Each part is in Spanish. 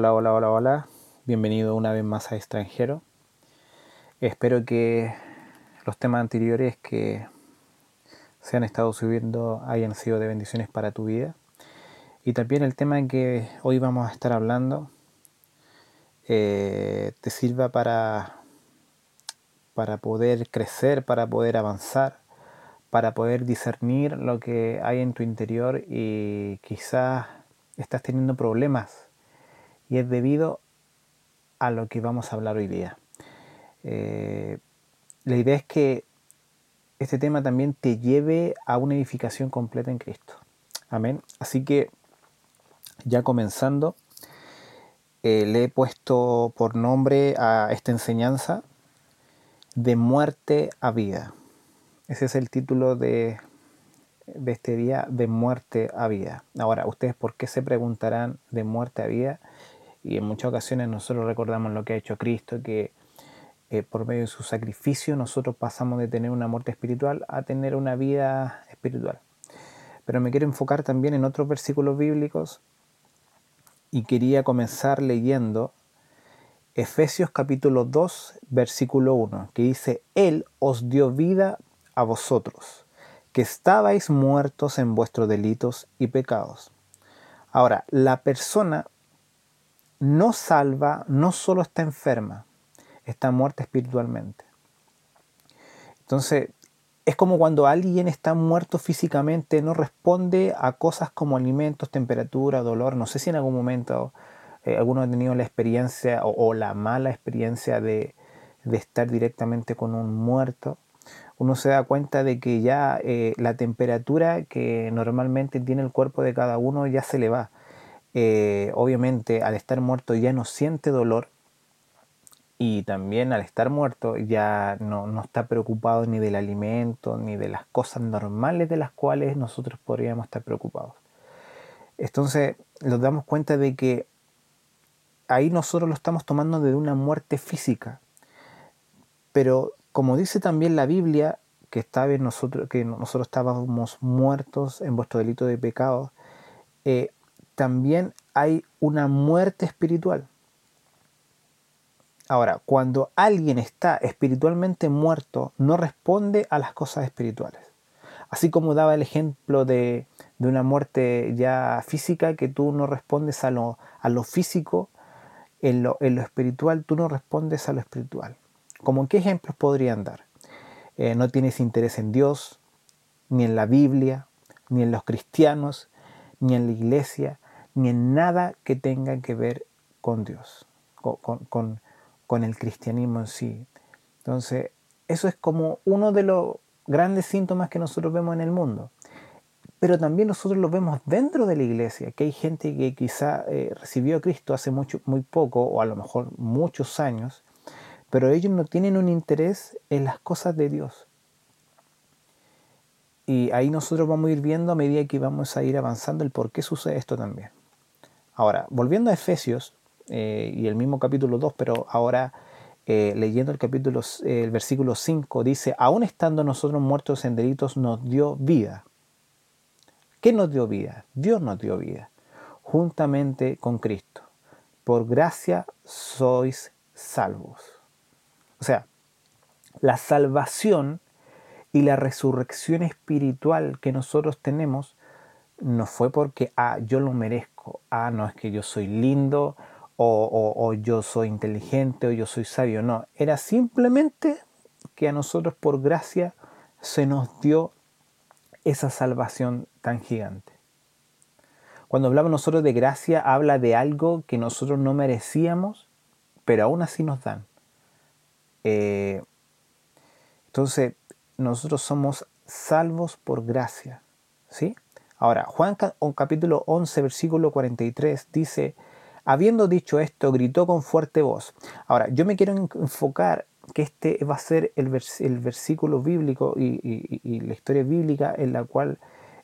Hola, hola, hola, hola. Bienvenido una vez más a Extranjero. Espero que los temas anteriores que se han estado subiendo hayan sido de bendiciones para tu vida. Y también el tema que hoy vamos a estar hablando eh, te sirva para, para poder crecer, para poder avanzar, para poder discernir lo que hay en tu interior y quizás estás teniendo problemas y es debido a lo que vamos a hablar hoy día. Eh, la idea es que este tema también te lleve a una edificación completa en Cristo. Amén. Así que ya comenzando, eh, le he puesto por nombre a esta enseñanza de muerte a vida. Ese es el título de, de este día, de muerte a vida. Ahora, ustedes por qué se preguntarán de muerte a vida? Y en muchas ocasiones nosotros recordamos lo que ha hecho Cristo, que eh, por medio de su sacrificio nosotros pasamos de tener una muerte espiritual a tener una vida espiritual. Pero me quiero enfocar también en otros versículos bíblicos y quería comenzar leyendo Efesios capítulo 2, versículo 1, que dice, Él os dio vida a vosotros, que estabais muertos en vuestros delitos y pecados. Ahora, la persona no salva no solo está enferma, está muerta espiritualmente. Entonces, es como cuando alguien está muerto físicamente, no responde a cosas como alimentos, temperatura, dolor. No sé si en algún momento eh, alguno ha tenido la experiencia o, la mala experiencia de, estar directamente con un muerto. Uno se da cuenta de que ya eh, la temperatura que normalmente tiene el cuerpo de cada uno ya se le va. Eh, obviamente al estar muerto ya no siente dolor, y también al estar muerto ya no, está preocupado ni del alimento ni de las cosas normales de las cuales nosotros podríamos estar preocupados. Entonces nos damos cuenta de que ahí nosotros lo estamos tomando de una muerte física. Pero como dice también la Biblia, que, nosotros, que nosotros estábamos muertos en vuestro delito de pecado, eh, también hay una muerte espiritual. Ahora, cuando alguien está espiritualmente muerto, no responde a las cosas espirituales. Así como daba el ejemplo de, una muerte ya física, que tú no respondes a lo, físico, en lo, espiritual tú no respondes a lo espiritual. ¿Como qué ejemplos podrían dar? Eh, no tienes interés en Dios, ni en la Biblia, ni en los cristianos, ni en la iglesia, ni en nada que tenga que ver con Dios, con, el cristianismo en sí. Entonces, eso es como uno de los grandes síntomas que nosotros vemos en el mundo. Pero también nosotros lo vemos dentro de la iglesia, que hay gente que quizá eh, recibió a Cristo hace mucho, muy poco, o a lo mejor muchos años, pero ellos no tienen un interés en las cosas de Dios. Y ahí nosotros vamos a ir viendo a medida que vamos a ir avanzando el por qué sucede esto también. Ahora, volviendo a Efesios, eh, y el mismo capítulo 2, pero ahora eh, leyendo el capítulo, el versículo 5, dice, aún estando nosotros muertos en delitos, nos dio vida. ¿Qué nos dio vida? Dios nos dio vida, juntamente con Cristo. Por gracia sois salvos. O sea, la salvación y la resurrección espiritual que nosotros tenemos no fue porque, ah, yo lo merezco, ah, no es que yo soy lindo, o, yo soy inteligente o yo soy sabio. No, era simplemente que a nosotros por gracia se nos dio esa salvación tan gigante. Cuando hablamos nosotros de gracia, habla de algo que nosotros no merecíamos, pero aún así nos dan. Eh, entonces, nosotros somos salvos por gracia. ¿sí? Ahora, Juan capítulo 11, versículo 43 dice, Habiendo dicho esto, gritó con fuerte voz. Ahora, yo me quiero enfocar que este va a ser el, versículo bíblico y, la historia bíblica en la cual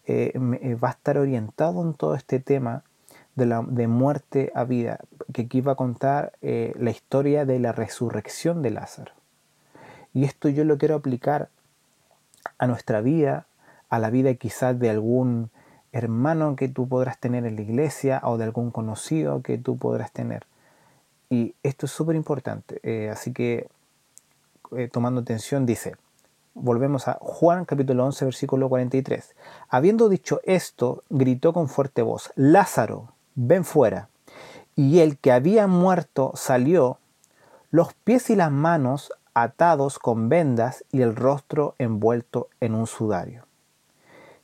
eh, eh, va a estar orientado en todo este tema de, la, de muerte a vida, que aquí va a contar eh, la historia de la resurrección de Lázaro. Y esto yo lo quiero aplicar a nuestra vida, a la vida quizás de algún hermano que tú podrás tener en la iglesia o de algún conocido que tú podrás tener. Y esto es súper importante. Eh, así que, eh, tomando atención, dice, volvemos a Juan capítulo 11, versículo 43. Habiendo dicho esto, gritó con fuerte voz, Lázaro, ven fuera. Y el que había muerto salió, los pies y las manos atados con vendas y el rostro envuelto en un sudario.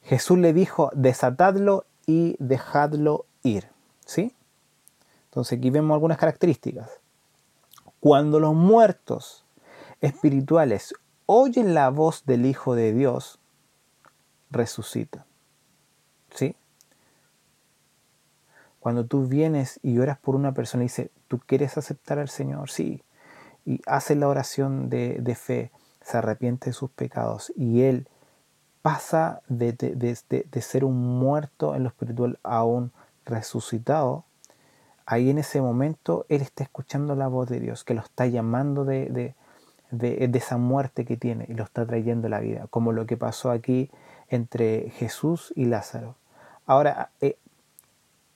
Jesús le dijo, desatadlo y dejadlo ir. ¿Sí? Entonces aquí vemos algunas características. Cuando los muertos espirituales oyen la voz del Hijo de Dios, resucitan. ¿Sí? Cuando tú vienes y oras por una persona y dices, ¿tú quieres aceptar al Señor? Sí. Y hace la oración de, de fe, se arrepiente de sus pecados y Él pasa de, de, ser un muerto en lo espiritual a un resucitado, ahí en ese momento Él está escuchando la voz de Dios, que lo está llamando de, esa muerte que tiene y lo está trayendo a la vida, como lo que pasó aquí entre Jesús y Lázaro. Ahora, eh,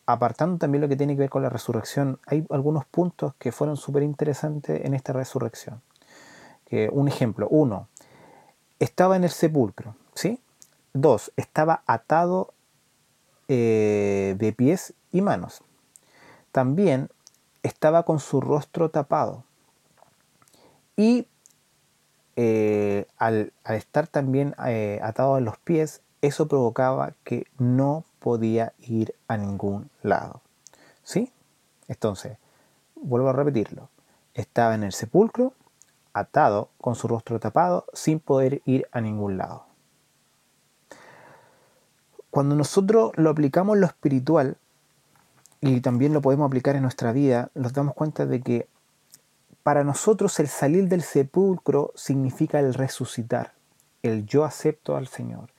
apartando también lo que tiene que ver con la resurrección, hay algunos puntos que fueron súper interesantes en esta resurrección. Que, un ejemplo, uno, estaba en el sepulcro, ¿sí? Dos, estaba atado eh, de pies y manos. También estaba con su rostro tapado. Y eh, al, estar también eh, atado a los pies, eso provocaba que no podía ir a ningún lado. ¿Sí? Entonces, vuelvo a repetirlo. Estaba en el sepulcro, atado, con su rostro tapado, sin poder ir a ningún lado. Cuando nosotros lo aplicamos en lo espiritual, y también lo podemos aplicar en nuestra vida, nos damos cuenta de que para nosotros el salir del sepulcro significa el resucitar, el yo acepto al Señor,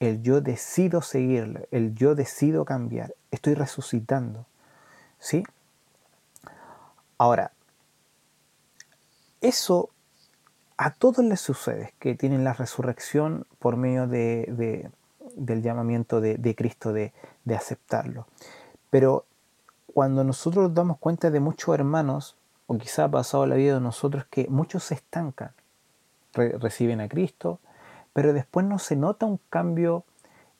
el yo decido seguirle, el yo decido cambiar, estoy resucitando. ¿Sí? Ahora, eso a todos les sucede, que tienen la resurrección por medio de, del llamamiento de, Cristo, de, aceptarlo. Pero cuando nosotros nos damos cuenta de muchos hermanos, o quizá ha pasado la vida de nosotros, que muchos se estancan, reciben a Cristo, pero después no se nota un cambio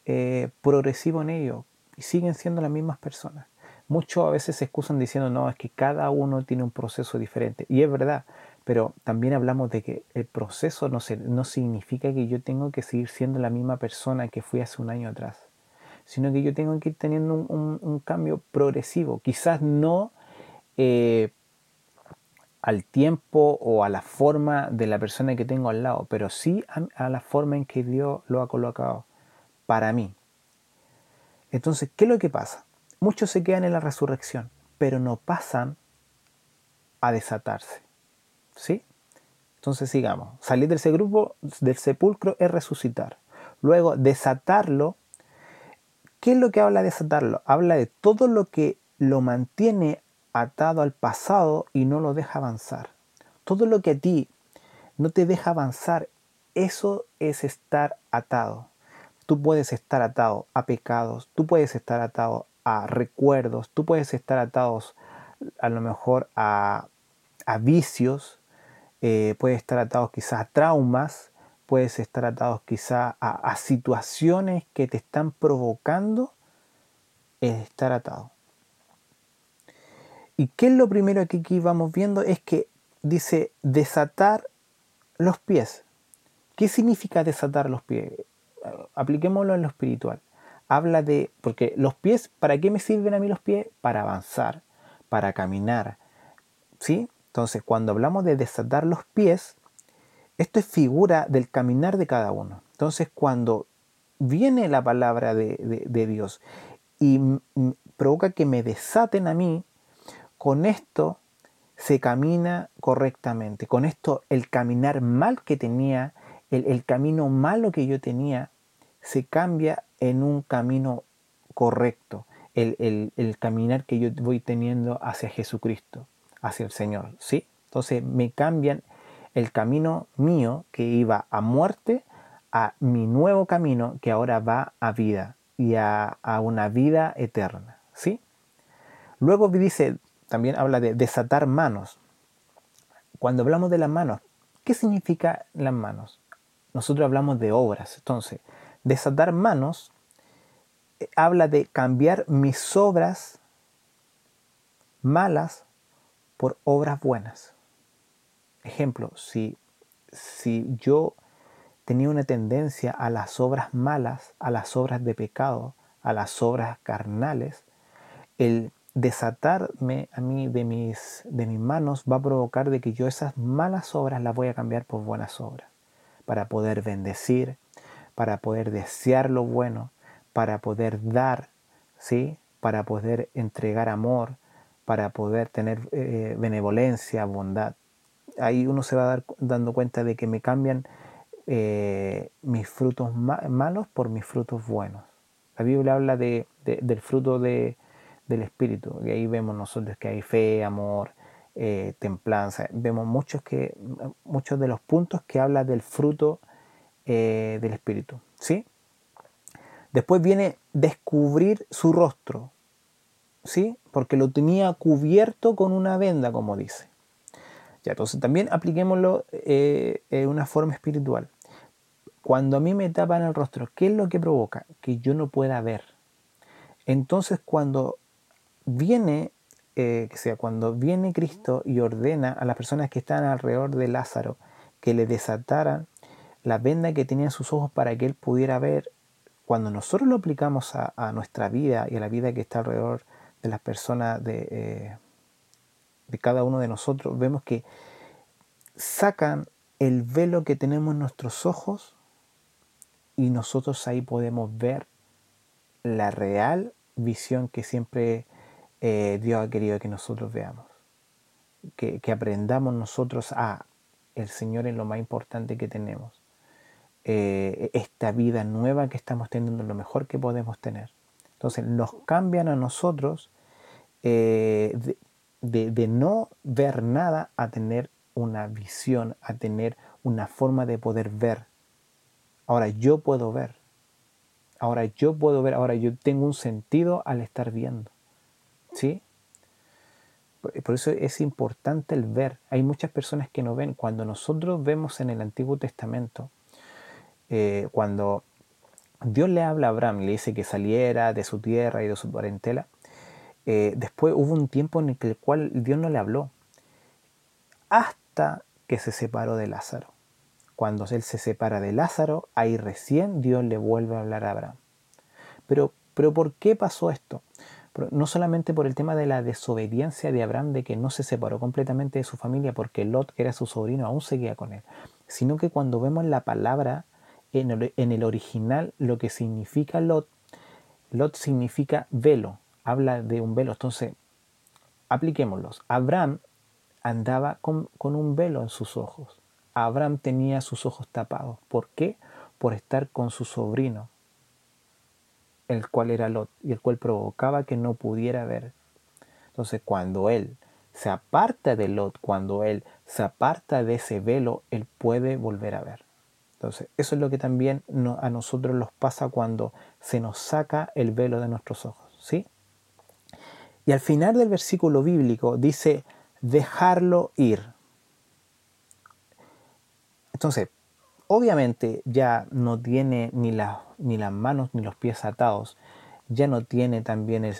eh, progresivo en ellos y siguen siendo las mismas personas. Muchos a veces se excusan diciendo, no, es que cada uno tiene un proceso diferente. Y es verdad, pero también hablamos de que el proceso no, no significa que yo tengo que seguir siendo la misma persona que fui hace un año atrás, sino que yo tengo que ir teniendo un, cambio progresivo. Quizás no eh, al tiempo o a la forma de la persona que tengo al lado, pero sí a, la forma en que Dios lo ha colocado para mí. Entonces, ¿qué es lo que pasa? Muchos se quedan en la resurrección, pero no pasan a desatarse. ¿Sí? Entonces sigamos. Salir de ese grupo, del sepulcro, es resucitar. Luego, desatarlo. ¿Qué es lo que habla de desatarlo? Habla de todo lo que lo mantiene atado al pasado y no lo deja avanzar. Todo lo que a ti no te deja avanzar, eso es estar atado. Tú puedes estar atado a pecados, tú puedes estar atado a recuerdos, tú puedes estar atado a lo mejor a, a vicios, eh, puedes estar atados quizás a traumas, puedes estar atados quizás a, situaciones que te están provocando estar atado. ¿Y qué es lo primero que aquí vamos viendo? Es que dice desatar los pies. ¿Qué significa desatar los pies? Apliquémoslo en lo espiritual. Habla de, porque los pies, ¿para qué me sirven a mí los pies? Para avanzar, para caminar. ¿Sí? Entonces, cuando hablamos de desatar los pies, esto es figura del caminar de cada uno. Entonces, cuando viene la palabra de, Dios y provoca que me desaten a mí, con esto se camina correctamente. Con esto el caminar mal que tenía, el, camino malo que yo tenía, se cambia en un camino correcto. el, caminar que yo voy teniendo hacia Jesucristo hacia el Señor, ¿sí? Entonces me cambian el camino mío que iba a muerte a mi nuevo camino que ahora va a vida. y a, una vida eterna. ¿sí? Luego dice, también habla de desatar manos. Cuando hablamos de las manos, ¿qué significa las manos? Nosotros hablamos de obras. Entonces, desatar manos eh, habla de cambiar mis obras malas por obras buenas. Ejemplo, si, si yo tenía una tendencia a las obras malas, a las obras de pecado, a las obras carnales, el desatarme a mí de mis, de mis manos va a provocar de que yo esas malas obras las voy a cambiar por buenas obras, para poder bendecir, para poder desear lo bueno, para poder dar, ¿sí? para poder entregar amor, para poder tener eh, benevolencia, bondad. Ahí uno se va dar, dando cuenta de que me cambian eh, mis frutos malos por mis frutos buenos. La Biblia habla de, del fruto de, del Espíritu, y ahí vemos nosotros que hay fe, amor, eh, templanza. Vemos muchos, que, muchos de los puntos que habla del fruto del Espíritu. ¿sí? Después viene descubrir su rostro. ¿sí? Porque lo tenía cubierto con una venda, como dice. Ya, entonces también apliquémoslo eh, en una forma espiritual. Cuando a mí me tapan el rostro, ¿qué es lo que provoca? Que yo no pueda ver. Entonces cuando viene, eh, sea, cuando viene Cristo y ordena a las personas que están alrededor de Lázaro que le desataran la venda que tenía en sus ojos para que él pudiera ver, cuando nosotros lo aplicamos a, a nuestra vida y a la vida que está alrededor de las personas, de, eh, de cada uno de nosotros, vemos que sacan el velo que tenemos en nuestros ojos y nosotros ahí podemos ver la real visión que siempre eh, Dios ha querido que nosotros veamos. Que, que, aprendamos nosotros a el Señor en lo más importante que tenemos. Eh, esta vida nueva que estamos teniendo, lo mejor que podemos tener. Entonces nos cambian a nosotros eh, de, no ver nada a tener una visión, a tener una forma de poder ver. Ahora yo puedo ver. Ahora yo puedo ver. Ahora yo tengo un sentido al estar viendo. ¿Sí? Por eso es importante el ver. Hay muchas personas que no ven. Cuando nosotros vemos en el Antiguo Testamento, eh, cuando Dios le habla a Abraham, le dice que saliera de su tierra y de su parentela. Eh, después hubo un tiempo en el cual Dios no le habló, hasta que se separó de Lázaro. Cuando él se separa de Lázaro, ahí recién Dios le vuelve a hablar a Abraham. Pero, pero ¿por qué pasó esto? No solamente por el tema de la desobediencia de Abraham, de que no se separó completamente de su familia porque Lot, era su sobrino, aún seguía con él, sino que cuando vemos la palabra en el, original lo que significa Lot, Lot significa velo, habla de un velo. Entonces, apliquémoslos. Abraham andaba con, un velo en sus ojos. Abraham tenía sus ojos tapados. ¿Por qué? Por estar con su sobrino, el cual era Lot, y el cual provocaba que no pudiera ver. Entonces, cuando él se aparta de Lot, cuando él se aparta de ese velo, él puede volver a ver. Entonces, eso es lo que también a nosotros nos pasa cuando se nos saca el velo de nuestros ojos, ¿sí? Y al final del versículo bíblico dice, dejarlo ir. Entonces, obviamente ya no tiene ni, ni las manos ni los pies atados, ya no tiene también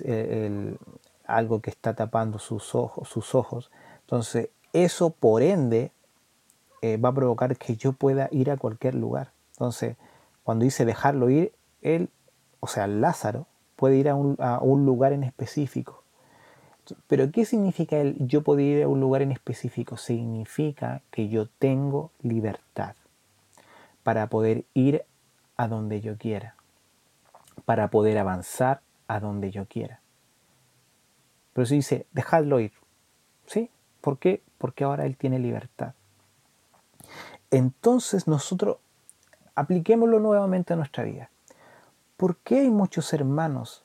algo que está tapando sus ojos, sus ojos. Entonces, eso por ende eh, va a provocar que yo pueda ir a cualquier lugar. Entonces, cuando dice dejarlo ir, él, o sea, Lázaro, puede ir a un, lugar en específico. Pero ¿qué significa el yo puedo ir a un lugar en específico? Significa que yo tengo libertad para poder ir a donde yo quiera, para poder avanzar a donde yo quiera. Pero si dice, dejadlo ir. ¿Sí? ¿Por qué? Porque ahora él tiene libertad. Entonces nosotros apliquémoslo nuevamente a nuestra vida. ¿Por qué hay muchos hermanos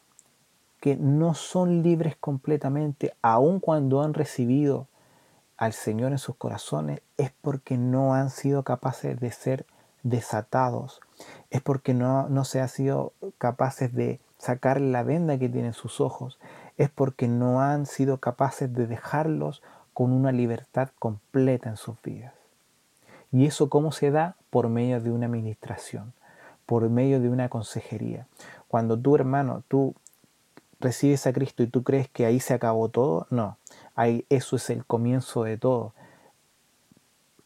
que no son libres completamente, aun cuando han recibido al Señor en sus corazones? Es porque no han sido capaces de ser desatados, es porque no, no se han sido capaces de sacar la venda que tienen sus ojos, es porque no han sido capaces de dejarlos con una libertad completa en sus vidas. ¿Y eso cómo se da? Por medio de una administración, por medio de una consejería. Cuando tú, hermano, tú recibes a Cristo y tú crees que ahí se acabó todo, no, ahí, eso es el comienzo de todo.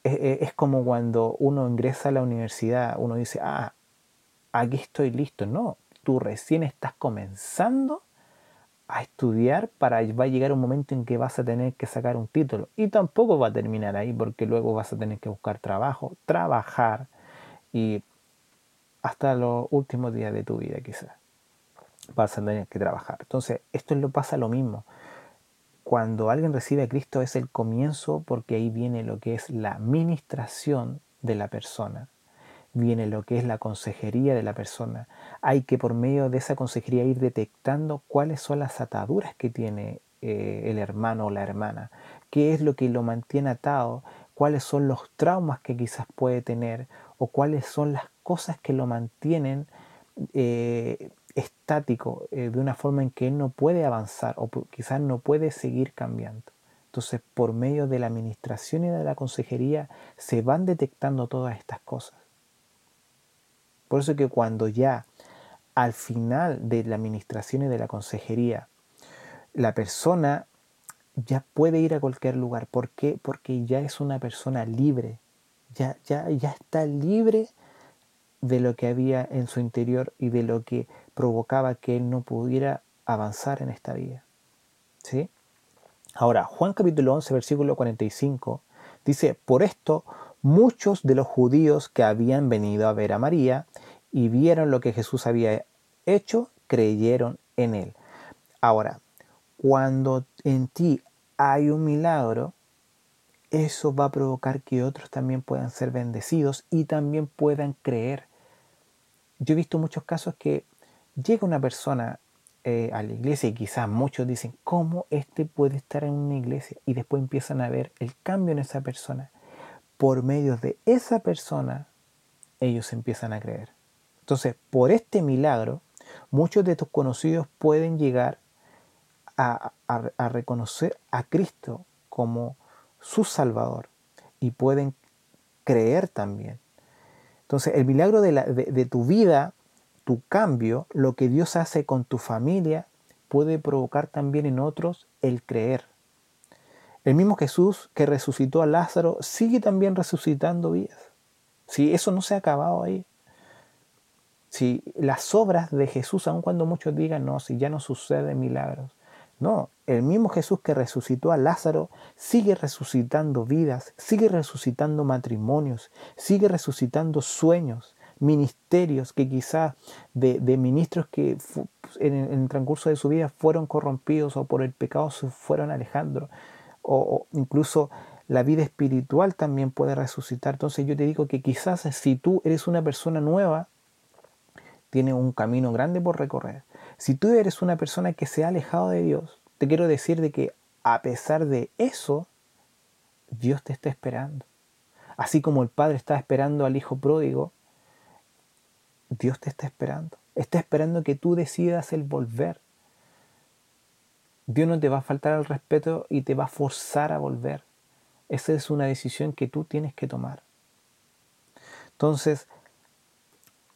Es, como cuando uno ingresa a la universidad, uno dice, ah, aquí estoy listo. No, tú recién estás comenzando a estudiar para va a llegar un momento en que vas a tener que sacar un título y tampoco va a terminar ahí porque luego vas a tener que buscar trabajo, trabajar y hasta los últimos días de tu vida quizás vas a tener que trabajar. Entonces, esto lo pasa lo mismo. Cuando alguien recibe a Cristo es el comienzo porque ahí viene lo que es la administración de la persona viene lo que es la consejería de la persona. Hay que por medio de esa consejería ir detectando cuáles son las ataduras que tiene eh, el hermano o la hermana, qué es lo que lo mantiene atado, cuáles son los traumas que quizás puede tener o cuáles son las cosas que lo mantienen eh, estático eh, de una forma en que él no puede avanzar o quizás no puede seguir cambiando. Entonces, por medio de la administración y de la consejería se van detectando todas estas cosas. Por eso que cuando ya al final de la administración y de la consejería, la persona ya puede ir a cualquier lugar. ¿Por qué? Porque ya es una persona libre. Ya, ya, ya está libre de lo que había en su interior y de lo que provocaba que él no pudiera avanzar en esta vida. ¿Sí? Ahora, Juan capítulo 11, versículo 45, dice, por esto muchos de los judíos que habían venido a ver a María y vieron lo que Jesús había hecho, creyeron en él. Ahora, cuando en ti hay un milagro, eso va a provocar que otros también puedan ser bendecidos y también puedan creer. Yo he visto muchos casos que llega una persona eh, a la iglesia y quizás muchos dicen, ¿cómo este puede estar en una iglesia? Y después empiezan a ver el cambio en esa persona por medio de esa persona, ellos empiezan a creer. Entonces, por este milagro, muchos de tus conocidos pueden llegar a, reconocer a Cristo como su Salvador y pueden creer también. Entonces, el milagro de, de, tu vida, tu cambio, lo que Dios hace con tu familia, puede provocar también en otros el creer. El mismo Jesús que resucitó a Lázaro sigue también resucitando vidas. Si eso no se ha acabado ahí. Si las obras de Jesús, aun cuando muchos digan, no, si ya no suceden milagros. No, el mismo Jesús que resucitó a Lázaro sigue resucitando vidas, sigue resucitando matrimonios, sigue resucitando sueños, ministerios que quizás de, ministros que en, el transcurso de su vida fueron corrompidos o por el pecado fueron alejando o, incluso la vida espiritual también puede resucitar. Entonces yo te digo que quizás si tú eres una persona nueva, tienes un camino grande por recorrer. Si tú eres una persona que se ha alejado de Dios, te quiero decir de que a pesar de eso, Dios te está esperando. Así como el Padre está esperando al Hijo pródigo, Dios te está esperando. Está esperando que tú decidas el volver. Dios no te va a faltar al respeto y te va a forzar a volver. Esa es una decisión que tú tienes que tomar. Entonces,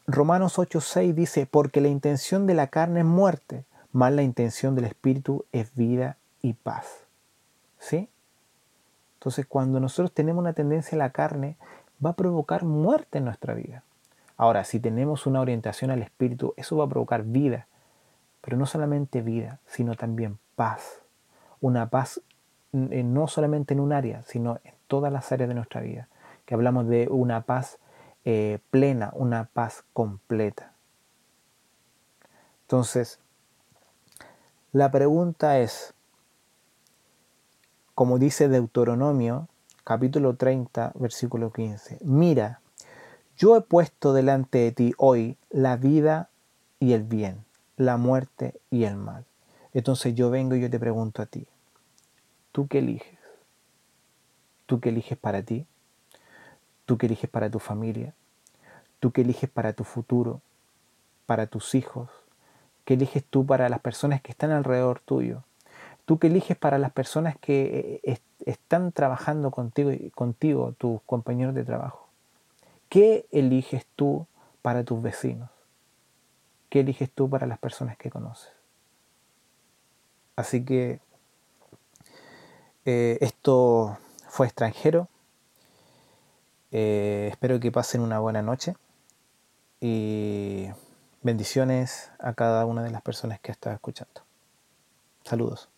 Romanos 8:6 dice, porque la intención de la carne es muerte, más la intención del espíritu es vida y paz. ¿Sí? Entonces, cuando nosotros tenemos una tendencia a la carne, va a provocar muerte en nuestra vida. Ahora, si tenemos una orientación al espíritu, eso va a provocar vida, pero no solamente vida, sino también paz. Una paz eh, no solamente en un área, sino en todas las áreas de nuestra vida. Que hablamos de una paz eh, plena, una paz completa. Entonces, la pregunta es, como dice Deuteronomio, capítulo 30, versículo 15, mira, yo he puesto delante de ti hoy la vida y el bien, la muerte y el mal. Entonces yo vengo y yo te pregunto a ti, ¿tú qué eliges? ¿Tú qué eliges para ti? ¿Tú qué eliges para tu familia? ¿Tú qué eliges para tu futuro? ¿Para tus hijos? ¿Qué eliges tú para las personas que están alrededor tuyo? ¿Tú qué eliges para las personas que eh, están trabajando contigo, contigo, tus compañeros de trabajo? ¿Qué eliges tú para tus vecinos? ¿Qué eliges tú para las personas que conoces? Así que eh, esto fue extranjero. Eh, espero que pasen una buena noche y bendiciones a cada una de las personas que está escuchando. Saludos.